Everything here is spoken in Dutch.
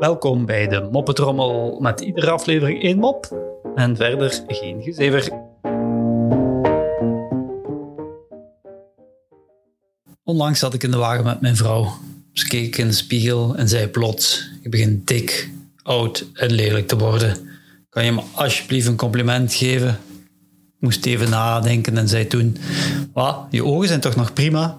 Welkom bij de Moppetrommel met iedere aflevering één mop en verder geen gezever. Onlangs zat ik in de wagen met mijn vrouw. Ze keek in de spiegel en zei plots: Ik begin dik, oud en lelijk te worden. Kan je me alsjeblieft een compliment geven? Ik moest even nadenken en zei toen: Wat, je ogen zijn toch nog prima?